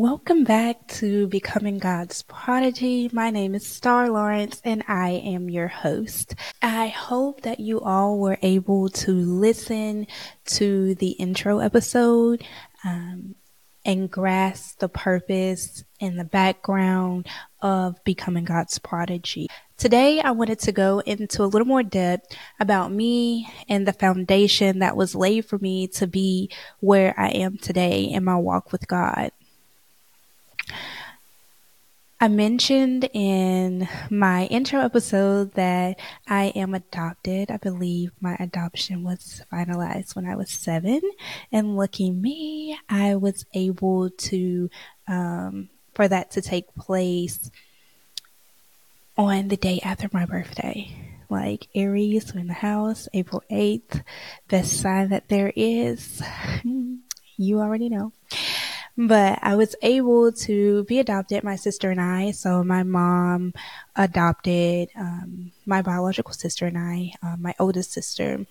Welcome back to Becoming God's Prodigy. My name is Star Lawrence and I am your host. I hope that you all were able to listen to the intro episode um, and grasp the purpose and the background of Becoming God's Prodigy. Today, I wanted to go into a little more depth about me and the foundation that was laid for me to be where I am today in my walk with God. I mentioned in my intro episode that I am adopted. I believe my adoption was finalized when I was seven. And lucky me, I was able to, um, for that to take place on the day after my birthday. Like Aries in the house, April 8th, best sign that there is. you already know but I was able to be adopted, my sister and I. So my mom adopted um, my biological sister and I, uh, my oldest sister.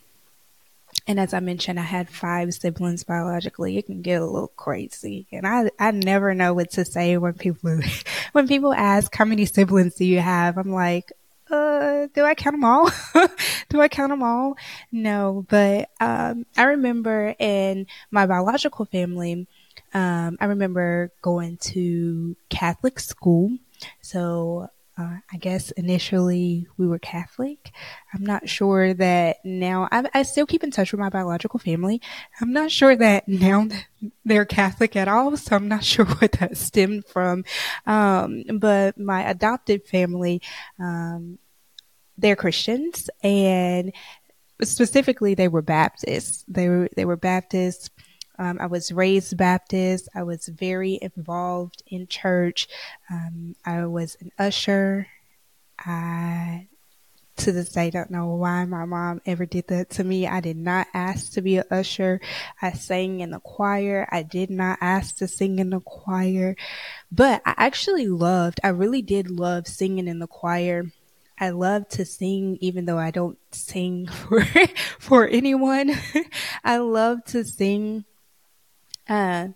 And as I mentioned, I had five siblings biologically. It can get a little crazy, and I I never know what to say when people when people ask how many siblings do you have. I'm like, uh, do I count them all? do I count them all? No, but um, I remember in my biological family, um, I remember going to Catholic school. So uh, I guess initially we were Catholic. I'm not sure that now, I, I, still keep in touch with my biological family. I'm not sure that now they're Catholic at all, so I'm not sure what that stemmed from. Um, but my adopted family, um, they're Christians and specifically they were Baptists. They were, they were Baptists um, I was raised Baptist. I was very involved in church. Um, I was an usher. I, to this day, don't know why my mom ever did that to me. I did not ask to be an usher. I sang in the choir. I did not ask to sing in the choir, but I actually loved, I really did love singing in the choir. I love to sing, even though I don't sing for, for anyone. I love to sing um,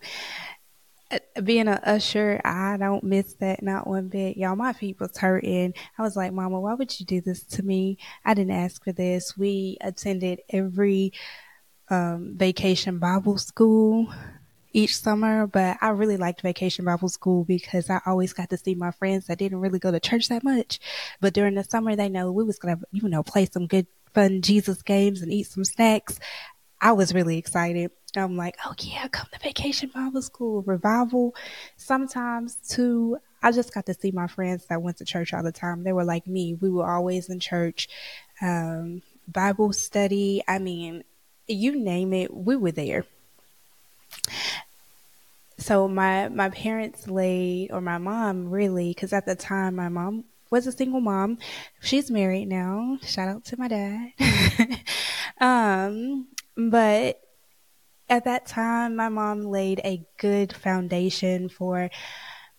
uh, being a usher, I don't miss that not one bit. Y'all, my feet was hurting. I was like, Mama, why would you do this to me? I didn't ask for this. We attended every um, vacation Bible school each summer, but I really liked vacation Bible school because I always got to see my friends that didn't really go to church that much. But during the summer, they know we was gonna, you know, play some good fun Jesus games and eat some snacks. I was really excited. I'm like, oh yeah, come to vacation Bible school, revival. Sometimes too, I just got to see my friends that went to church all the time. They were like me. We were always in church, um, Bible study. I mean, you name it, we were there. So my my parents laid, or my mom really, because at the time my mom was a single mom. She's married now. Shout out to my dad. um, but at that time, my mom laid a good foundation for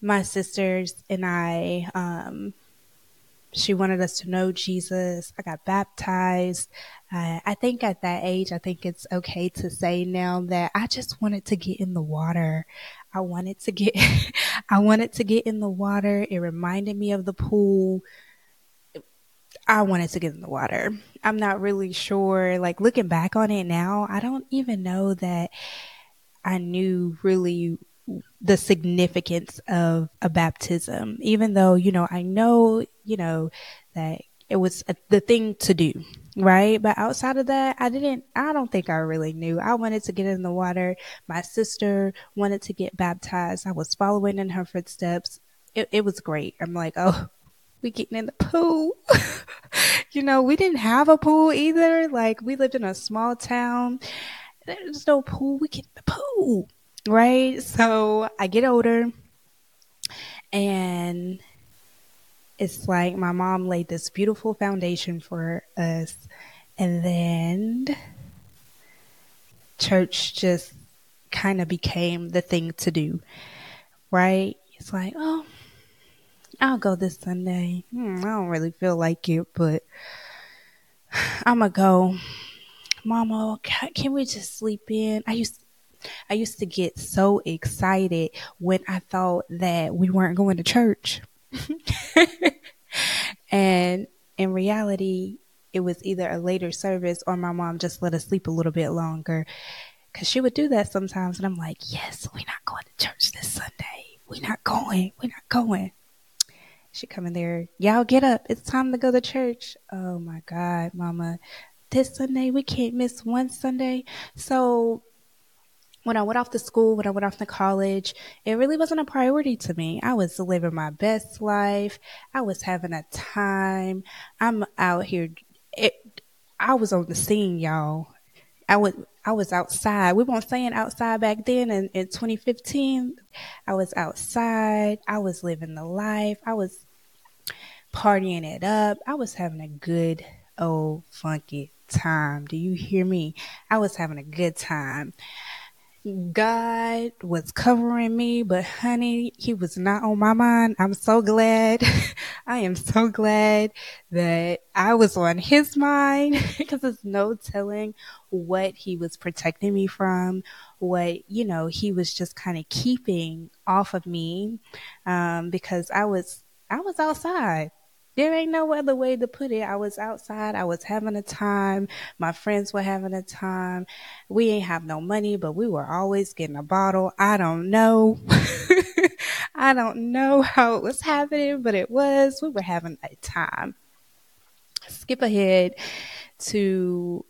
my sisters and I. Um, she wanted us to know Jesus. I got baptized. Uh, I think at that age, I think it's okay to say now that I just wanted to get in the water. I wanted to get, I wanted to get in the water. It reminded me of the pool. I wanted to get in the water. I'm not really sure. Like looking back on it now, I don't even know that I knew really the significance of a baptism, even though, you know, I know, you know, that it was a, the thing to do, right? But outside of that, I didn't, I don't think I really knew. I wanted to get in the water. My sister wanted to get baptized. I was following in her footsteps. It, it was great. I'm like, oh, we getting in the pool. you know, we didn't have a pool either. Like we lived in a small town. There's no pool. We get the pool, right? So I get older and it's like my mom laid this beautiful foundation for us. And then church just kind of became the thing to do, right? It's like, oh, I'll go this Sunday. Hmm, I don't really feel like it, but I'm gonna go. Mama, can we just sleep in? I used I used to get so excited when I thought that we weren't going to church. and in reality, it was either a later service or my mom just let us sleep a little bit longer. Cause she would do that sometimes. And I'm like, yes, we're not going to church this Sunday. We're not going. We're not going. She come in there, y'all get up. It's time to go to church. Oh my God, mama. This Sunday, we can't miss one Sunday. So when I went off to school, when I went off to college, it really wasn't a priority to me. I was living my best life. I was having a time. I'm out here. It, I was on the scene, y'all. I would, I was outside. We weren't saying outside back then in, in 2015. I was outside. I was living the life. I was partying it up. I was having a good old funky time. Do you hear me? I was having a good time. God was covering me, but honey, he was not on my mind. I'm so glad. I am so glad that I was on his mind because there's no telling what he was protecting me from, what, you know, he was just kind of keeping off of me. Um, because I was, I was outside there ain't no other way to put it. I was outside. I was having a time. My friends were having a time. We ain't have no money, but we were always getting a bottle. I don't know. I don't know how it was happening, but it was. We were having a time. Skip ahead to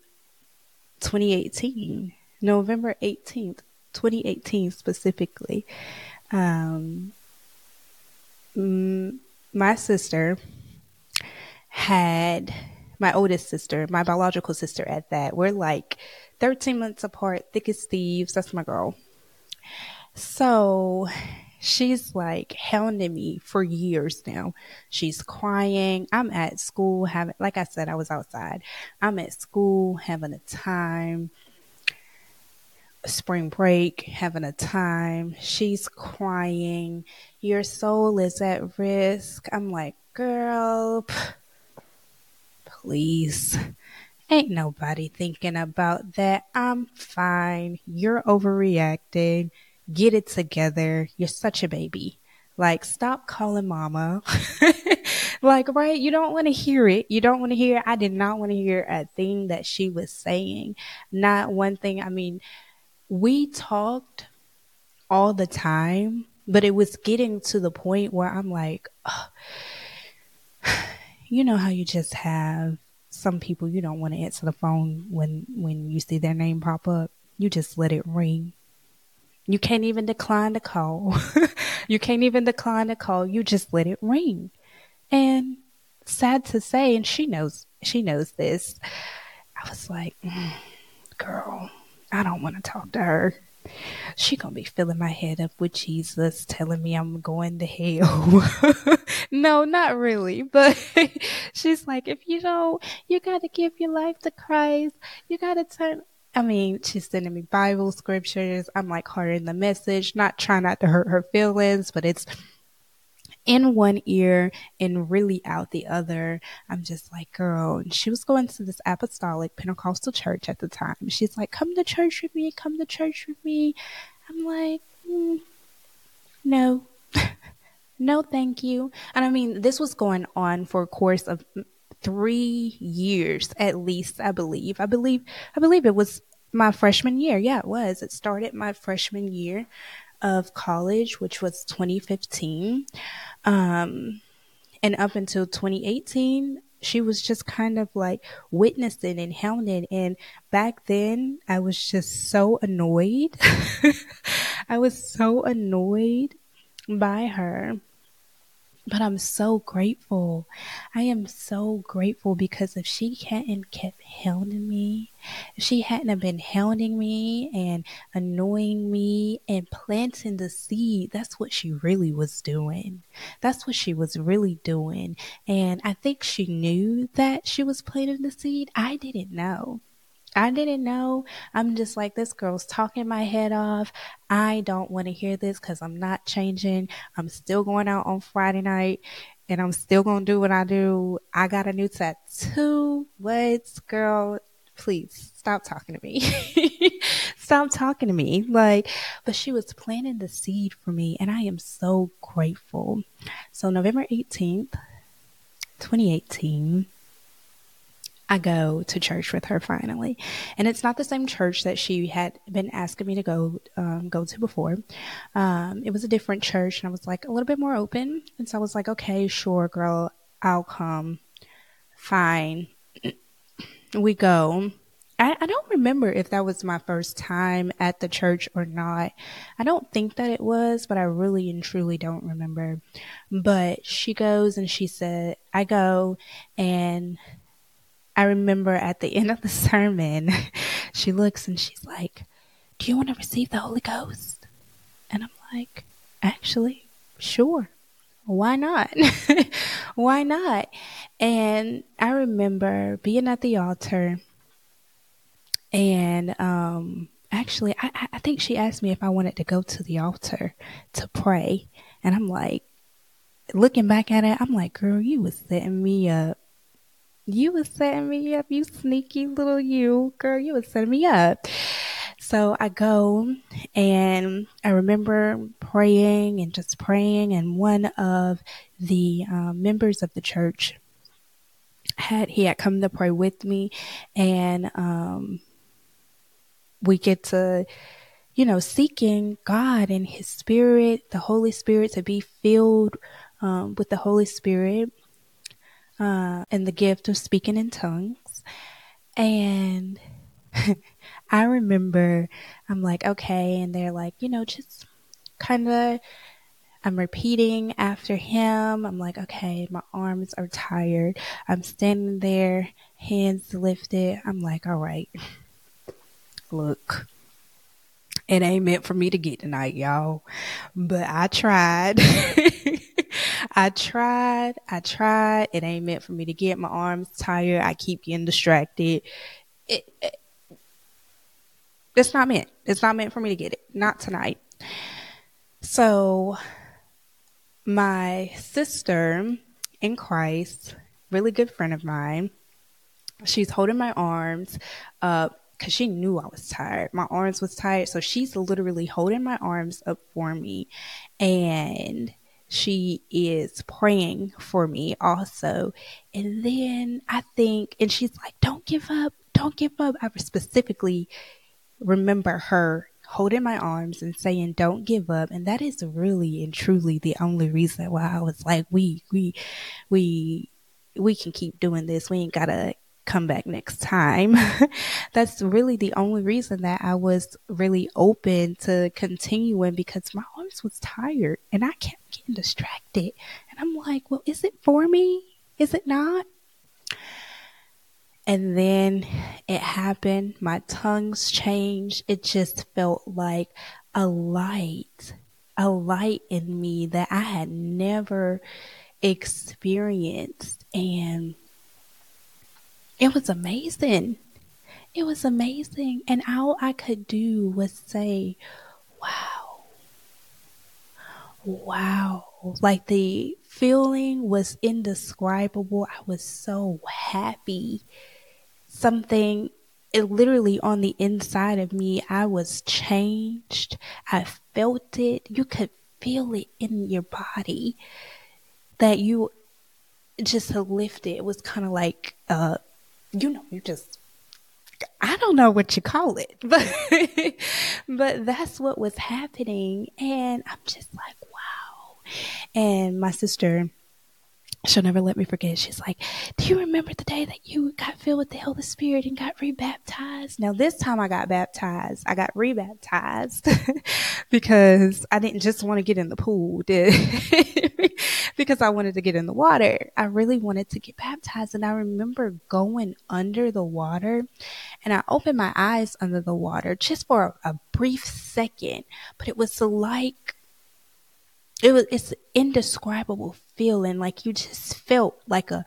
2018, November 18th, 2018 specifically. Um, my sister had my oldest sister, my biological sister at that. We're like 13 months apart, thick as thieves. That's my girl. So she's like hounding me for years now. She's crying. I'm at school having, like I said, I was outside. I'm at school having a time. Spring break, having a time. She's crying. Your soul is at risk. I'm like, girl. Pff please. Ain't nobody thinking about that. I'm fine. You're overreacting. Get it together. You're such a baby. Like, stop calling mama. like, right? You don't want to hear it. You don't want to hear, I did not want to hear a thing that she was saying. Not one thing. I mean, we talked all the time, but it was getting to the point where I'm like, you know how you just have some people you don't want to answer the phone when when you see their name pop up. You just let it ring. You can't even decline the call. you can't even decline the call. You just let it ring. And sad to say, and she knows she knows this. I was like, mm, girl, I don't want to talk to her she gonna be filling my head up with Jesus, telling me I'm going to hell. no, not really, but she's like, if you don't, you gotta give your life to Christ. You gotta turn. I mean, she's sending me Bible scriptures. I'm like hearting the message, not trying not to hurt her feelings, but it's in one ear and really out the other. I'm just like, girl. And she was going to this apostolic Pentecostal church at the time. She's like, come to church with me, come to church with me. I'm like, mm, no, no, thank you. And I mean, this was going on for a course of three years at least, I believe. I believe, I believe it was my freshman year. Yeah, it was. It started my freshman year of college, which was 2015. Um, and up until 2018, she was just kind of like witnessing and hounding. And back then, I was just so annoyed. I was so annoyed by her but I'm so grateful. I am so grateful because if she hadn't kept hounding me, if she hadn't have been hounding me and annoying me and planting the seed, that's what she really was doing. That's what she was really doing. And I think she knew that she was planting the seed. I didn't know. I didn't know. I'm just like, this girl's talking my head off. I don't want to hear this because I'm not changing. I'm still going out on Friday night and I'm still going to do what I do. I got a new tattoo. What, girl? please stop talking to me. stop talking to me. Like, but she was planting the seed for me, and I am so grateful. So, November 18th, 2018, I go to church with her finally, and it's not the same church that she had been asking me to go um, go to before. Um, it was a different church, and I was like a little bit more open, and so I was like, okay, sure, girl, I'll come. Fine, we go. I, I don't remember if that was my first time at the church or not. I don't think that it was, but I really and truly don't remember. But she goes and she said, I go and I remember at the end of the sermon, she looks and she's like, Do you want to receive the Holy Ghost? And I'm like, Actually, sure. Why not? Why not? And I remember being at the altar and um, actually, I, I think she asked me if I wanted to go to the altar to pray. And I'm like, looking back at it, I'm like, girl, you was setting me up you was setting me up, you sneaky little you, girl, you was setting me up. So I go and I remember praying and just praying, and one of the um, members of the church had he had come to pray with me, and um, we get to you know seeking God and His Spirit, the Holy Spirit, to be filled um, with the Holy Spirit uh, and the gift of speaking in tongues. And I remember I'm like, okay. And they're like, you know, just kind of, I'm repeating after him. I'm like, okay, my arms are tired. I'm standing there, hands lifted. I'm like, all right, look, it ain't meant for me to get tonight, y'all. But I tried. I tried. I tried. It ain't meant for me to get. My arms tired. I keep getting distracted. It, it, it's not meant. It's not meant for me to get it. Not tonight. So, my sister in Christ, really good friend of mine, she's holding my arms up because she knew I was tired. My arms was tired. So she's literally holding my arms up for me. And she is praying for me also. And then I think, and she's like, don't give up, don't give up. I specifically remember her holding my arms and saying, don't give up. And that is really and truly the only reason why I was like, we, we, we, we can keep doing this. We ain't gotta come back next time. That's really the only reason that I was really open to continuing because my arms was tired and I kept getting distracted. And I'm like, well, is it for me? Is it not? And then it happened. My tongues changed. It just felt like a light, a light in me that I had never experienced. And it was amazing. It was amazing. And all I could do was say, wow. Wow. Like the feeling was indescribable. I was so happy. Something it literally on the inside of me, I was changed. I felt it. You could feel it in your body that you just lifted. It was kind of like uh, you know, you just I don't know what you call it, but but that's what was happening and I'm just like, wow. And my sister she'll never let me forget. She's like, Do you remember the day that you got filled with the Holy Spirit and got rebaptized? Now, this time I got baptized. I got rebaptized because I didn't just want to get in the pool, because I wanted to get in the water. I really wanted to get baptized. And I remember going under the water and I opened my eyes under the water just for a, a brief second, but it was like it was it's indescribable feeling like you just felt like a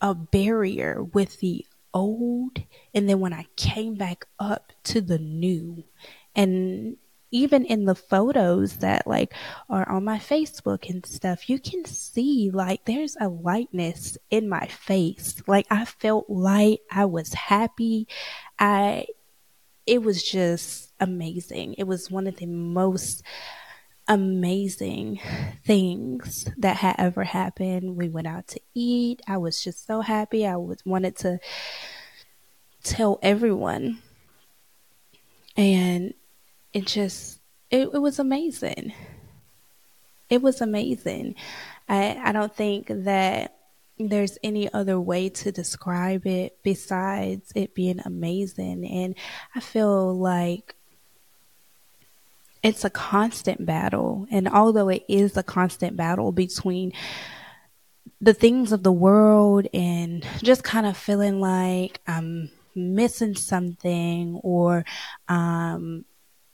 a barrier with the old and then when I came back up to the new and even in the photos that like are on my Facebook and stuff, you can see like there's a lightness in my face. Like I felt light. I was happy. I, it was just amazing. It was one of the most amazing things that had ever happened. We went out to eat. I was just so happy. I was wanted to tell everyone. And it just it, it was amazing. It was amazing. I I don't think that there's any other way to describe it besides it being amazing and I feel like it's a constant battle. And although it is a constant battle between the things of the world and just kind of feeling like I'm missing something or um,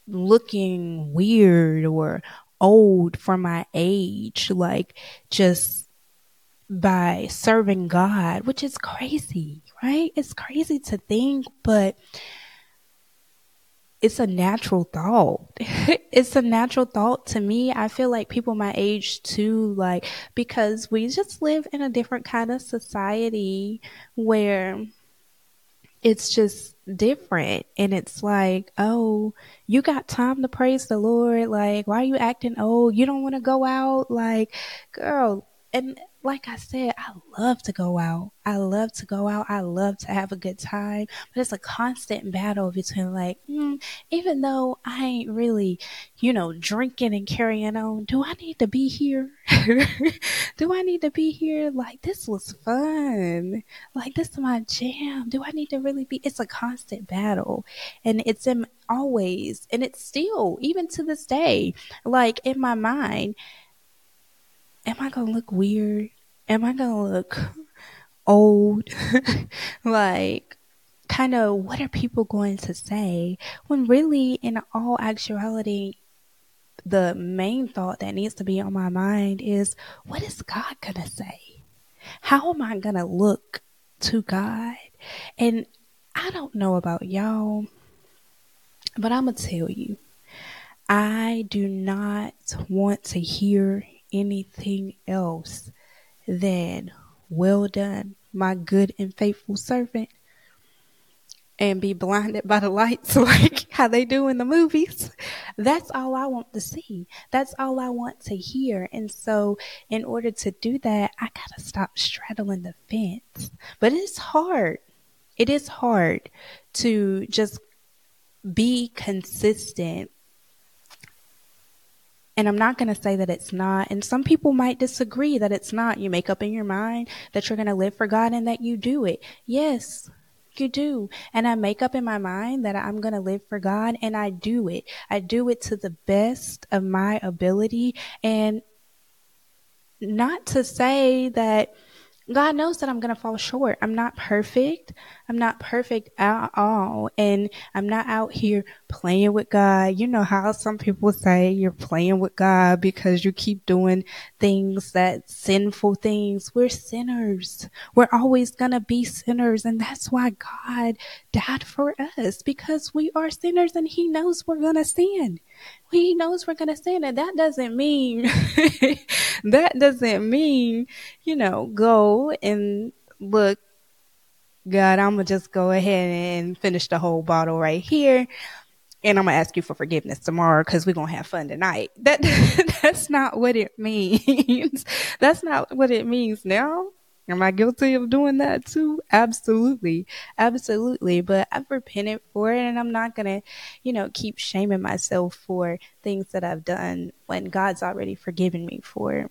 looking weird or old for my age, like just by serving God, which is crazy, right? It's crazy to think, but it's a natural thought. it's a natural thought to me. I feel like people my age too, like, because we just live in a different kind of society where it's just different. And it's like, oh, you got time to praise the Lord. Like, why are you acting old? You don't want to go out? Like, girl, and like I said, I love to go out. I love to go out. I love to have a good time. But it's a constant battle between like, mm, even though I ain't really, you know, drinking and carrying on, do I need to be here? do I need to be here? Like, this was fun. Like, this is my jam. Do I need to really be? It's a constant battle. And it's in always, and it's still, even to this day, like in my mind, am I gonna look weird? Am I gonna look old? like, kind of, what are people going to say? When really, in all actuality, the main thought that needs to be on my mind is, what is God gonna say? How am I gonna look to God? And I don't know about y'all, but I'm gonna tell you, I do not want to hear anything else than well done, my good and faithful servant, and be blinded by the lights like how they do in the movies. That's all I want to see. That's all I want to hear. And so, in order to do that, I gotta stop straddling the fence. But it's hard. It is hard to just be consistent and I'm not going to say that it's not. And some people might disagree that it's not. You make up in your mind that you're going to live for God and that you do it. Yes, you do. And I make up in my mind that I'm going to live for God and I do it. I do it to the best of my ability. And not to say that God knows that I'm going to fall short. I'm not perfect. I'm not perfect at all. And I'm not out here playing with God. You know how some people say you're playing with God because you keep doing things that sinful things. We're sinners. We're always going to be sinners. And that's why God died for us because we are sinners and he knows we're going to sin he knows we're going to sin and that doesn't mean that doesn't mean you know go and look god i'm gonna just go ahead and finish the whole bottle right here and i'm gonna ask you for forgiveness tomorrow because we're gonna have fun tonight that that's not what it means that's not what it means now Am I guilty of doing that too? Absolutely. Absolutely. But I've repented for it and I'm not going to, you know, keep shaming myself for things that I've done when God's already forgiven me for it.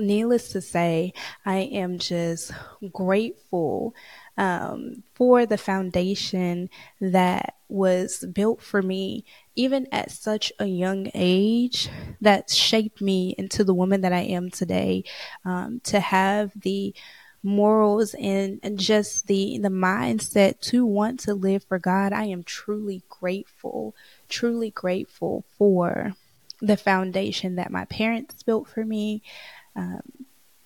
Needless to say, I am just grateful um, for the foundation that was built for me, even at such a young age, that shaped me into the woman that I am today. Um, to have the morals and, and just the the mindset to want to live for God, I am truly grateful, truly grateful for the foundation that my parents built for me. Um,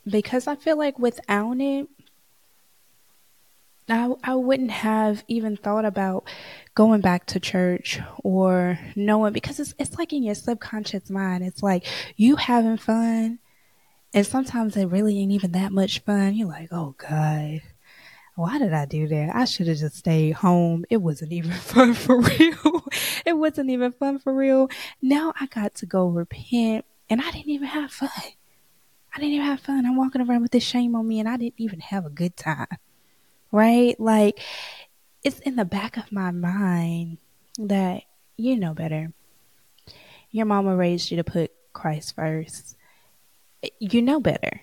because I feel like without it, I, I wouldn't have even thought about going back to church or knowing because it's it's like in your subconscious mind. It's like you having fun and sometimes it really ain't even that much fun. You're like, oh God, why did I do that? I should have just stayed home. It wasn't even fun for real. it wasn't even fun for real. Now I got to go repent and I didn't even have fun. I didn't even have fun. I'm walking around with this shame on me and I didn't even have a good time. Right? Like, it's in the back of my mind that you know better. Your mama raised you to put Christ first. You know better.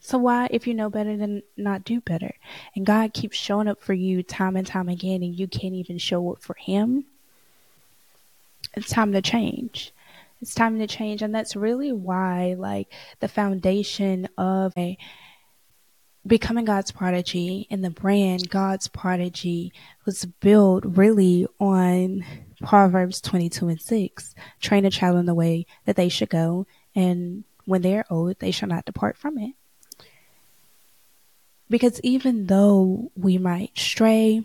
So why, if you know better, then not do better? And God keeps showing up for you time and time again, and you can't even show up for Him. It's time to change. It's time to change, and that's really why, like, the foundation of a becoming God's prodigy and the brand God's prodigy was built really on Proverbs 22 and 6. Train a child in the way that they should go, and when they are old, they shall not depart from it. Because even though we might stray,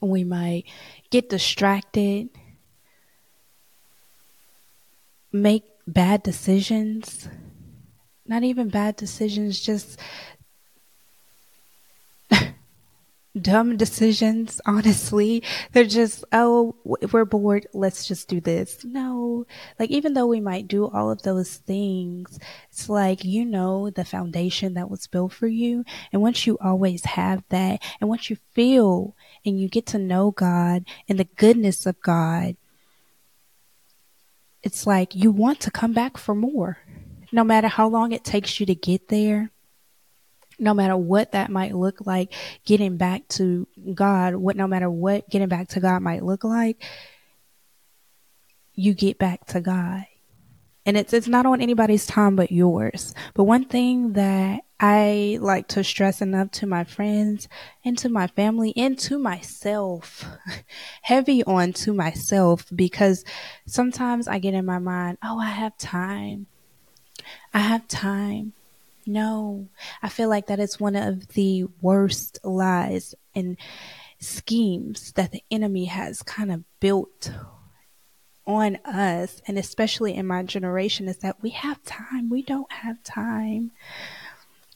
we might get distracted, make bad decisions, not even bad decisions, just dumb decisions, honestly. They're just, oh, we're bored. Let's just do this. No. Like, even though we might do all of those things, it's like, you know, the foundation that was built for you. And once you always have that, and once you feel and you get to know God and the goodness of God, it's like you want to come back for more. No matter how long it takes you to get there, no matter what that might look like, getting back to God, what no matter what getting back to God might look like, you get back to God. And it's it's not on anybody's time but yours. But one thing that I like to stress enough to my friends and to my family and to myself, heavy on to myself because sometimes I get in my mind, oh, I have time. I have time. No, I feel like that is one of the worst lies and schemes that the enemy has kind of built on us, and especially in my generation, is that we have time. We don't have time.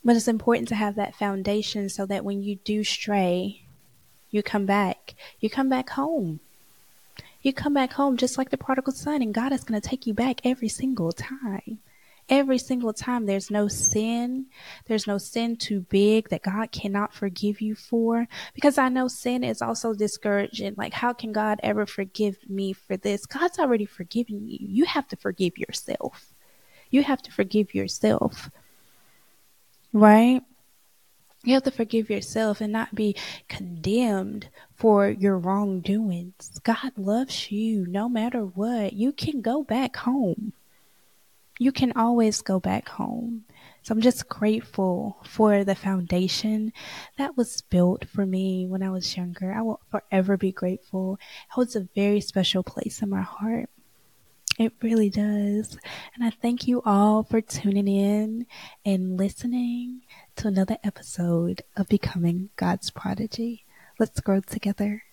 But it's important to have that foundation so that when you do stray, you come back. You come back home. You come back home just like the prodigal son, and God is going to take you back every single time every single time. There's no sin. There's no sin too big that God cannot forgive you for. Because I know sin is also discouraging. Like, how can God ever forgive me for this? God's already forgiven you. You have to forgive yourself. You have to forgive yourself. Right? You have to forgive yourself and not be condemned for your wrongdoings. God loves you no matter what. You can go back home you can always go back home. So I'm just grateful for the foundation that was built for me when I was younger. I will forever be grateful. It holds a very special place in my heart. It really does. And I thank you all for tuning in and listening to another episode of Becoming God's Prodigy. Let's grow together.